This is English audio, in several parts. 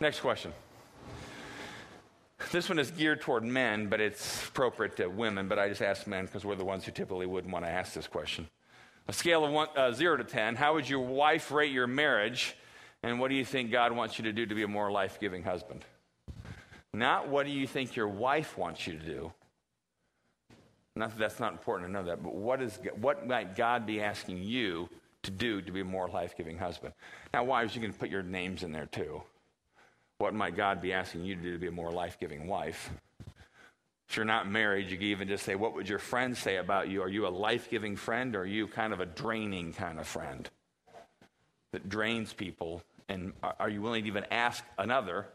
Next question. This one is geared toward men, but it's appropriate to women, but I just ask men because we're the ones who typically wouldn't want to ask this question. A scale of one, uh, 0 to 10, how would your wife rate your marriage, and what do you think God wants you to do to be a more life giving husband? Not what do you think your wife wants you to do. Not that that's not important to know that, but what, is, what might God be asking you to do to be a more life giving husband? Now, wives, you can put your names in there too. What might God be asking you to do to be a more life giving wife? If you're not married, you can even just say, What would your friends say about you? Are you a life giving friend or are you kind of a draining kind of friend that drains people? And are you willing to even ask another,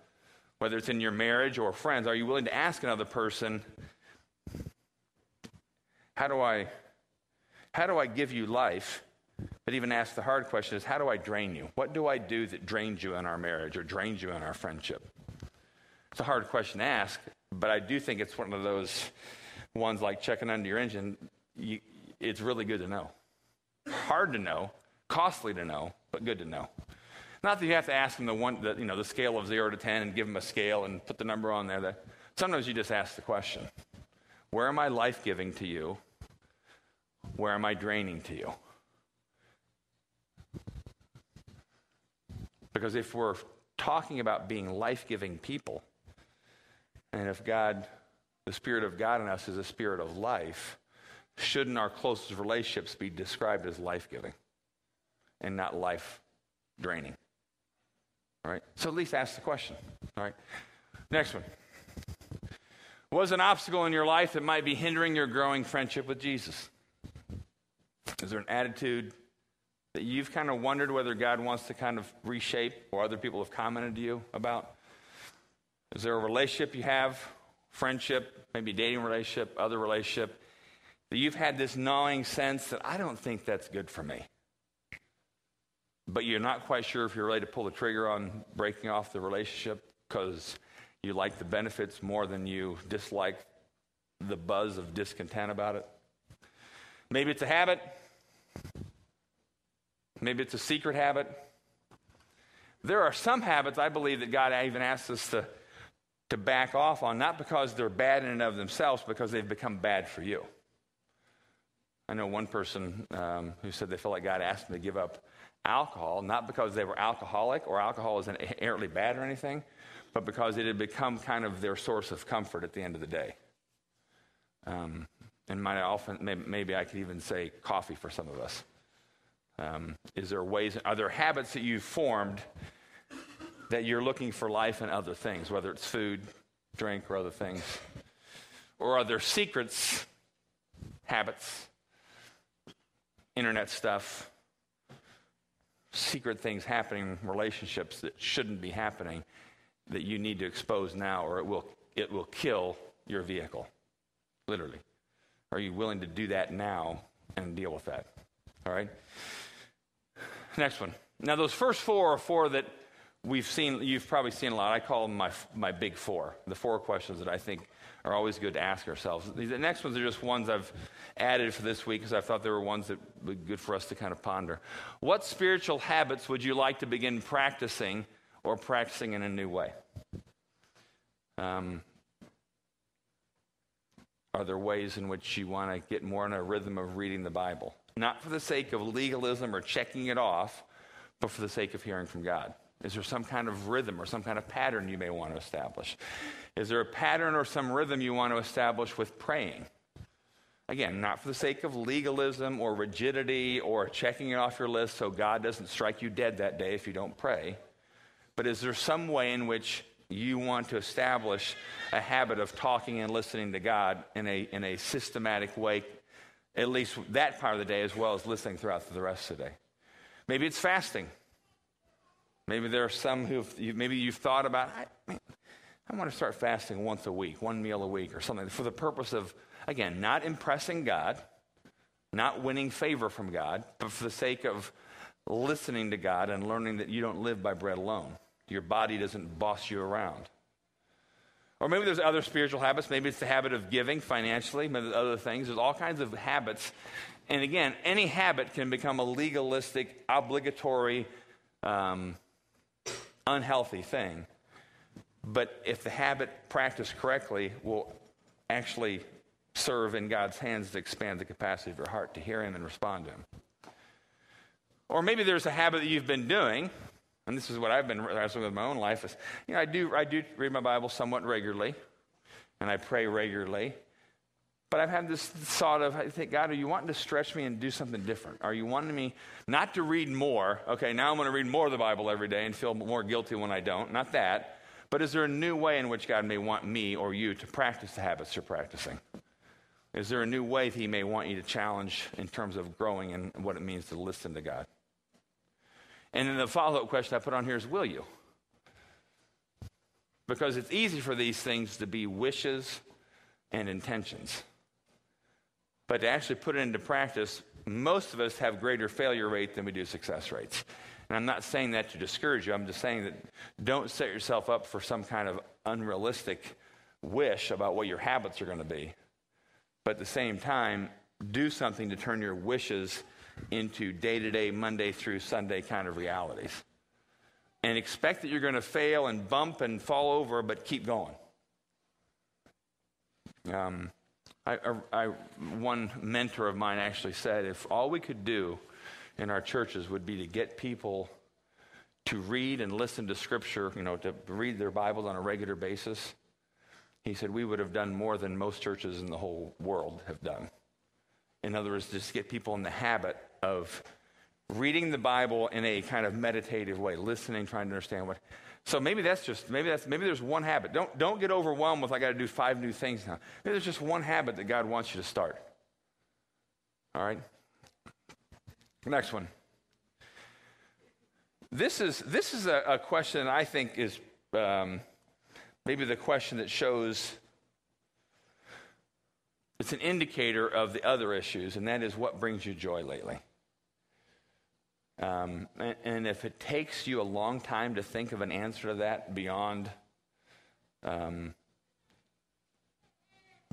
whether it's in your marriage or friends, are you willing to ask another person, How do I, how do I give you life? But even ask the hard question is how do I drain you? What do I do that drains you in our marriage or drains you in our friendship? It's a hard question to ask, but I do think it's one of those ones like checking under your engine. You, it's really good to know. Hard to know, costly to know, but good to know. Not that you have to ask them the one, the, you know, the scale of zero to ten and give them a scale and put the number on there. That sometimes you just ask the question: Where am I life giving to you? Where am I draining to you? Because if we're talking about being life giving people, and if God, the Spirit of God in us is a spirit of life, shouldn't our closest relationships be described as life giving and not life draining? All right? So at least ask the question. All right? Next one. Was an obstacle in your life that might be hindering your growing friendship with Jesus? Is there an attitude that you've kind of wondered whether God wants to kind of reshape or other people have commented to you about? Is there a relationship you have, friendship, maybe dating relationship, other relationship, that you've had this gnawing sense that I don't think that's good for me? But you're not quite sure if you're ready to pull the trigger on breaking off the relationship because you like the benefits more than you dislike the buzz of discontent about it. Maybe it's a habit. Maybe it's a secret habit. There are some habits I believe that God even asks us to, to back off on, not because they're bad in and of themselves, because they've become bad for you. I know one person um, who said they felt like God asked them to give up alcohol, not because they were alcoholic or alcohol is inherently bad or anything, but because it had become kind of their source of comfort at the end of the day. Um, and might often, maybe, maybe I could even say coffee for some of us. Um, is there ways, are there habits that you've formed that you're looking for life in other things, whether it's food, drink, or other things? Or are there secrets, habits, internet stuff, secret things happening, relationships that shouldn't be happening that you need to expose now, or it will, it will kill your vehicle, literally? Are you willing to do that now and deal with that? All right? Next one. Now, those first four are four that we've seen, you've probably seen a lot. I call them my, my big four, the four questions that I think are always good to ask ourselves. The next ones are just ones I've added for this week because I thought there were ones that would be good for us to kind of ponder. What spiritual habits would you like to begin practicing or practicing in a new way? Um, are there ways in which you want to get more in a rhythm of reading the Bible? not for the sake of legalism or checking it off, but for the sake of hearing from God? Is there some kind of rhythm or some kind of pattern you may want to establish? Is there a pattern or some rhythm you want to establish with praying? Again, not for the sake of legalism or rigidity or checking it off your list so God doesn't strike you dead that day if you don't pray, but is there some way in which you want to establish a habit of talking and listening to God in a, in a systematic way at least that part of the day, as well as listening throughout the rest of the day. Maybe it's fasting. Maybe there are some who maybe you've thought about, I, I want to start fasting once a week, one meal a week or something, for the purpose of, again, not impressing God, not winning favor from God, but for the sake of listening to God and learning that you don't live by bread alone. Your body doesn't boss you around. Or maybe there's other spiritual habits. Maybe it's the habit of giving financially, maybe other things. There's all kinds of habits. And again, any habit can become a legalistic, obligatory, um, unhealthy thing. but if the habit practiced correctly will actually serve in God's hands to expand the capacity of your heart to hear Him and respond to Him. Or maybe there's a habit that you've been doing, and this is what I've been wrestling with my own life. Is you know I do I do read my Bible somewhat regularly, and I pray regularly. But I've had this thought of, I think, God, are you wanting to stretch me and do something different? Are you wanting me not to read more? Okay, now I'm going to read more of the Bible every day and feel more guilty when I don't. Not that. But is there a new way in which God may want me or you to practice the habits you're practicing? Is there a new way that He may want you to challenge in terms of growing and what it means to listen to God? And then the follow up question I put on here is Will you? Because it's easy for these things to be wishes and intentions. But to actually put it into practice, most of us have greater failure rate than we do success rates. And I'm not saying that to discourage you. I'm just saying that don't set yourself up for some kind of unrealistic wish about what your habits are going to be. But at the same time, do something to turn your wishes into day to day, Monday through Sunday kind of realities. And expect that you're going to fail and bump and fall over, but keep going. Um, I, I, one mentor of mine actually said if all we could do in our churches would be to get people to read and listen to Scripture, you know, to read their Bibles on a regular basis, he said we would have done more than most churches in the whole world have done. In other words, just get people in the habit of reading the Bible in a kind of meditative way, listening, trying to understand what. So maybe that's just maybe that's maybe there's one habit. Don't don't get overwhelmed with I got to do five new things now. Maybe there's just one habit that God wants you to start. All right. Next one. This is this is a, a question I think is um, maybe the question that shows it's an indicator of the other issues, and that is what brings you joy lately. Um, and, and, if it takes you a long time to think of an answer to that beyond, um,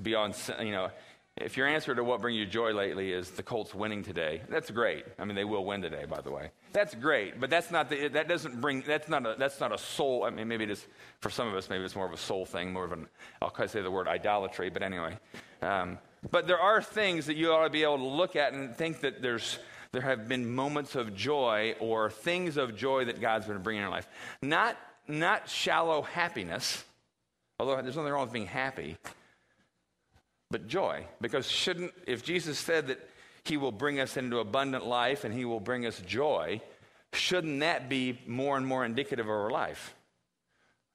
beyond, you know, if your answer to what brings you joy lately is the Colts winning today, that's great. I mean, they will win today, by the way. That's great, but that's not the, that doesn't bring, that's not a, that's not a soul. I mean, maybe it is, for some of us, maybe it's more of a soul thing, more of an, I'll say the word idolatry, but anyway. Um, but there are things that you ought to be able to look at and think that there's, there have been moments of joy or things of joy that God's been bringing in your life. Not, not shallow happiness, although there's nothing wrong with being happy, but joy. Because shouldn't, if Jesus said that he will bring us into abundant life and he will bring us joy, shouldn't that be more and more indicative of our life?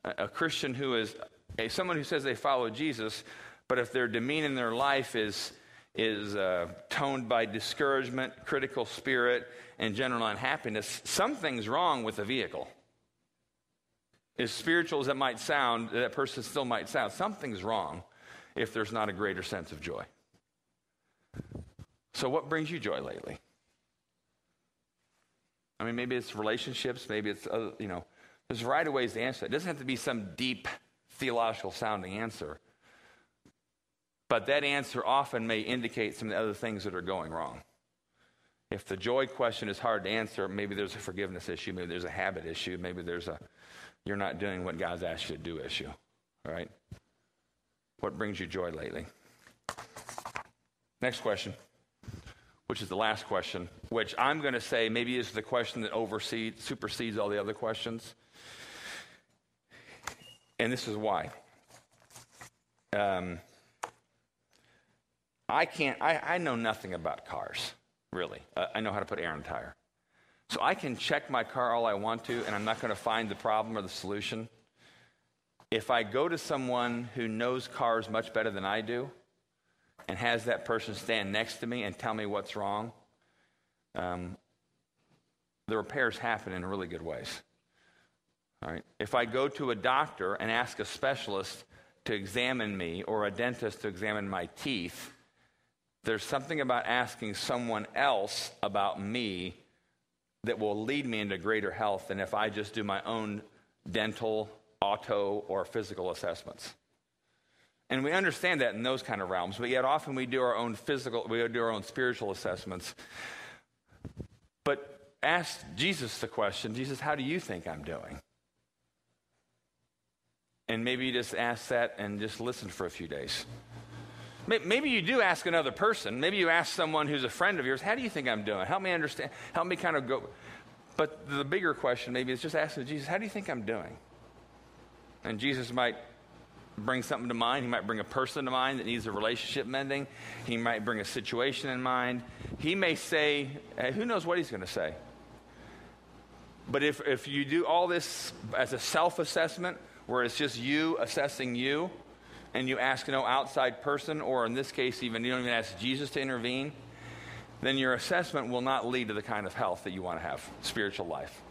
A, a Christian who is, a, someone who says they follow Jesus, but if their demeanor in their life is, is uh, toned by discouragement, critical spirit, and general unhappiness, something's wrong with the vehicle. As spiritual as it might sound, that person still might sound, something's wrong if there's not a greater sense of joy. So, what brings you joy lately? I mean, maybe it's relationships, maybe it's, uh, you know, there's a variety of ways to answer it. It doesn't have to be some deep theological sounding answer. But that answer often may indicate some of the other things that are going wrong. If the joy question is hard to answer, maybe there's a forgiveness issue, maybe there's a habit issue, maybe there's a you're not doing what God's asked you to do issue. Right? What brings you joy lately? Next question, which is the last question, which I'm going to say maybe is the question that oversees, supersedes all the other questions. And this is why. Um, I can't, I, I know nothing about cars, really. Uh, I know how to put air in a tire. So I can check my car all I want to, and I'm not going to find the problem or the solution. If I go to someone who knows cars much better than I do, and has that person stand next to me and tell me what's wrong, um, the repairs happen in really good ways. All right. If I go to a doctor and ask a specialist to examine me or a dentist to examine my teeth, there's something about asking someone else about me that will lead me into greater health than if I just do my own dental, auto, or physical assessments. And we understand that in those kind of realms, but yet often we do our own physical, we do our own spiritual assessments. But ask Jesus the question Jesus, how do you think I'm doing? And maybe you just ask that and just listen for a few days. Maybe you do ask another person. Maybe you ask someone who's a friend of yours, How do you think I'm doing? Help me understand. Help me kind of go. But the bigger question maybe is just asking Jesus, How do you think I'm doing? And Jesus might bring something to mind. He might bring a person to mind that needs a relationship mending. He might bring a situation in mind. He may say, Who knows what he's going to say? But if, if you do all this as a self assessment, where it's just you assessing you, and you ask no outside person, or in this case, even you don't even ask Jesus to intervene, then your assessment will not lead to the kind of health that you want to have, spiritual life.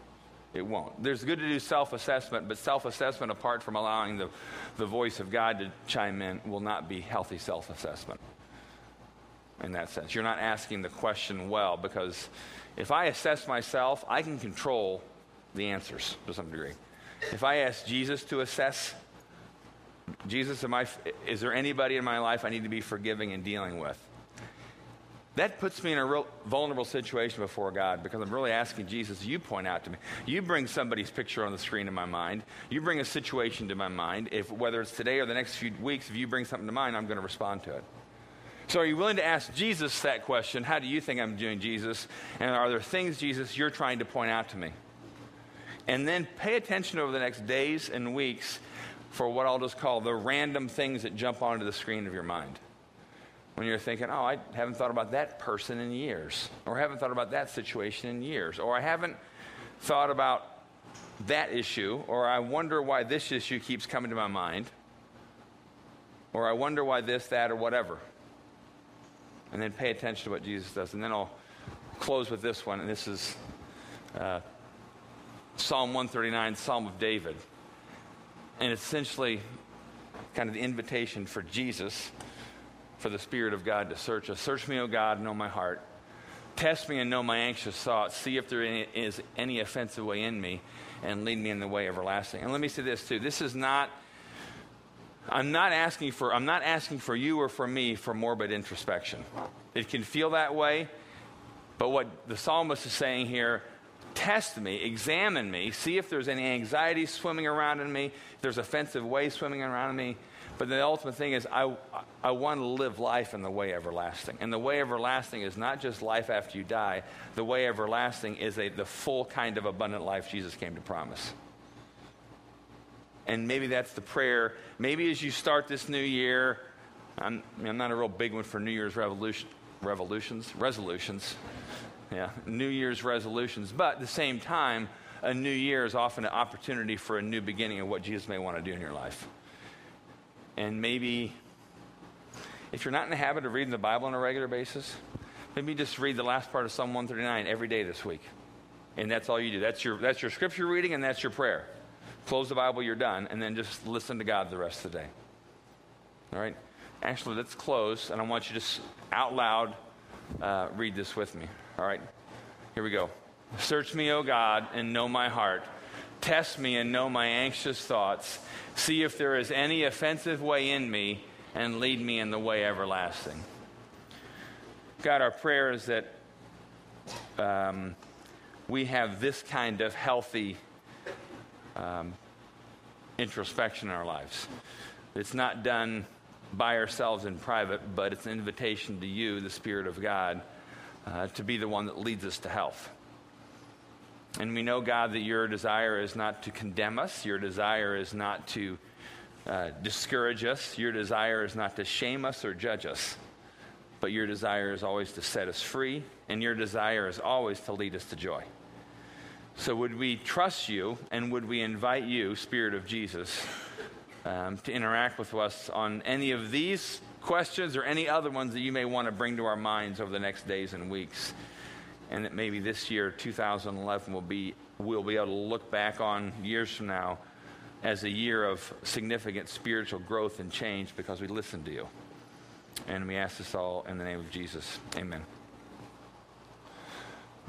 It won't. There's good to do self assessment, but self assessment, apart from allowing the, the voice of God to chime in, will not be healthy self assessment in that sense. You're not asking the question well, because if I assess myself, I can control the answers to some degree. If I ask Jesus to assess Jesus, am I, is there anybody in my life I need to be forgiving and dealing with? That puts me in a real vulnerable situation before God because I'm really asking Jesus, you point out to me. You bring somebody's picture on the screen in my mind. You bring a situation to my mind. If, whether it's today or the next few weeks, if you bring something to mind, I'm going to respond to it. So, are you willing to ask Jesus that question? How do you think I'm doing, Jesus? And are there things, Jesus, you're trying to point out to me? And then pay attention over the next days and weeks for what I'll just call the random things that jump onto the screen of your mind. When you're thinking, oh, I haven't thought about that person in years, or I haven't thought about that situation in years, or I haven't thought about that issue, or I wonder why this issue keeps coming to my mind, or I wonder why this, that, or whatever. And then pay attention to what Jesus does. And then I'll close with this one, and this is uh, Psalm 139, Psalm of David. And essentially kind of the invitation for Jesus, for the Spirit of God to search us. Search me, O God, know my heart. Test me and know my anxious thoughts. See if there is any offensive way in me and lead me in the way everlasting. And let me say this too. This is not I'm not asking for I'm not asking for you or for me for morbid introspection. It can feel that way, but what the psalmist is saying here test me, examine me, see if there's any anxiety swimming around in me, if there's offensive ways swimming around in me. But the ultimate thing is, I, I want to live life in the way everlasting. And the way everlasting is not just life after you die, the way everlasting is a, the full kind of abundant life Jesus came to promise. And maybe that's the prayer. Maybe as you start this new year, I'm, I'm not a real big one for New Year's revolution, revolutions, resolutions yeah, New Year's resolutions. But at the same time, a new year is often an opportunity for a new beginning of what Jesus may want to do in your life. And maybe if you're not in the habit of reading the Bible on a regular basis, maybe just read the last part of Psalm 139 every day this week. And that's all you do. That's your, that's your scripture reading and that's your prayer. Close the Bible, you're done, and then just listen to God the rest of the day. All right? Actually, let's close, and I want you to just out loud uh, read this with me. All right, here we go. Search me, O God, and know my heart. Test me and know my anxious thoughts. See if there is any offensive way in me, and lead me in the way everlasting. God, our prayer is that um, we have this kind of healthy um, introspection in our lives. It's not done by ourselves in private, but it's an invitation to you, the Spirit of God uh, to be the one that leads us to health. And we know, God, that your desire is not to condemn us, your desire is not to uh, discourage us, your desire is not to shame us or judge us, but your desire is always to set us free, and your desire is always to lead us to joy. So, would we trust you and would we invite you, Spirit of Jesus, um, to interact with us on any of these questions or any other ones that you may want to bring to our minds over the next days and weeks. And that maybe this year, 2011, will be, we'll be able to look back on years from now as a year of significant spiritual growth and change because we listened to you. And we ask this all in the name of Jesus. Amen.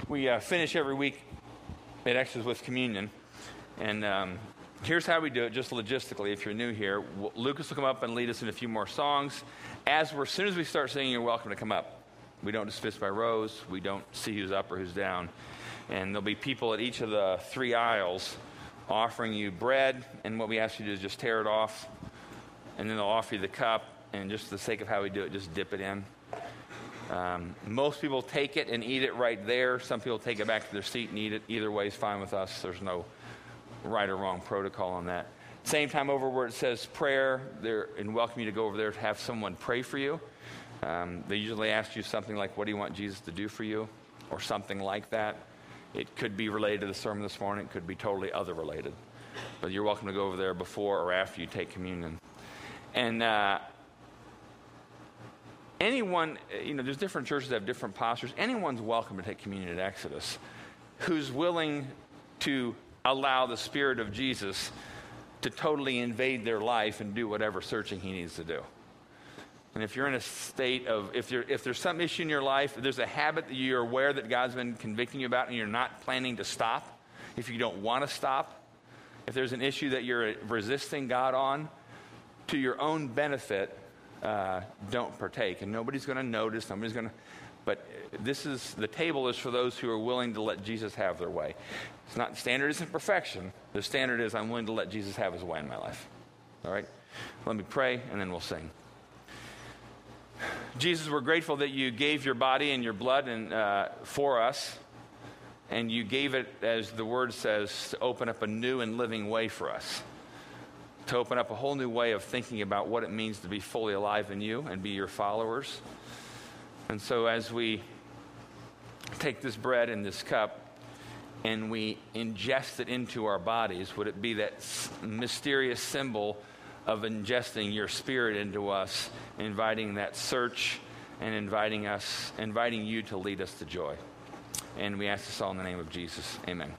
We uh, finish every week at Exodus with communion. And um, Here's how we do it, just logistically, if you're new here. Lucas will come up and lead us in a few more songs. As we're, as soon as we start singing, you're welcome to come up. We don't dismiss by rows. We don't see who's up or who's down. And there'll be people at each of the three aisles offering you bread. And what we ask you to do is just tear it off. And then they'll offer you the cup. And just for the sake of how we do it, just dip it in. Um, most people take it and eat it right there. Some people take it back to their seat and eat it. Either way is fine with us. There's no right or wrong protocol on that. Same time over where it says prayer, there and welcome you to go over there to have someone pray for you. Um, they usually ask you something like, "What do you want Jesus to do for you?" or something like that. It could be related to the sermon this morning. It could be totally other related. But you're welcome to go over there before or after you take communion. And uh, anyone, you know, there's different churches that have different postures. Anyone's welcome to take communion at Exodus who's willing to allow the Spirit of Jesus to totally invade their life and do whatever searching he needs to do. And if you're in a state of, if, if there's some issue in your life, if there's a habit that you're aware that God's been convicting you about and you're not planning to stop, if you don't want to stop, if there's an issue that you're resisting God on, to your own benefit, uh, don't partake. And nobody's going to notice, nobody's going to, but this is, the table is for those who are willing to let Jesus have their way. It's not, standard isn't perfection. The standard is I'm willing to let Jesus have his way in my life. All right? Let me pray and then we'll sing. Jesus, we're grateful that you gave your body and your blood and, uh, for us, and you gave it, as the word says, to open up a new and living way for us, to open up a whole new way of thinking about what it means to be fully alive in you and be your followers. And so, as we take this bread and this cup and we ingest it into our bodies, would it be that mysterious symbol? Of ingesting your spirit into us, inviting that search and inviting us, inviting you to lead us to joy. And we ask this all in the name of Jesus. Amen.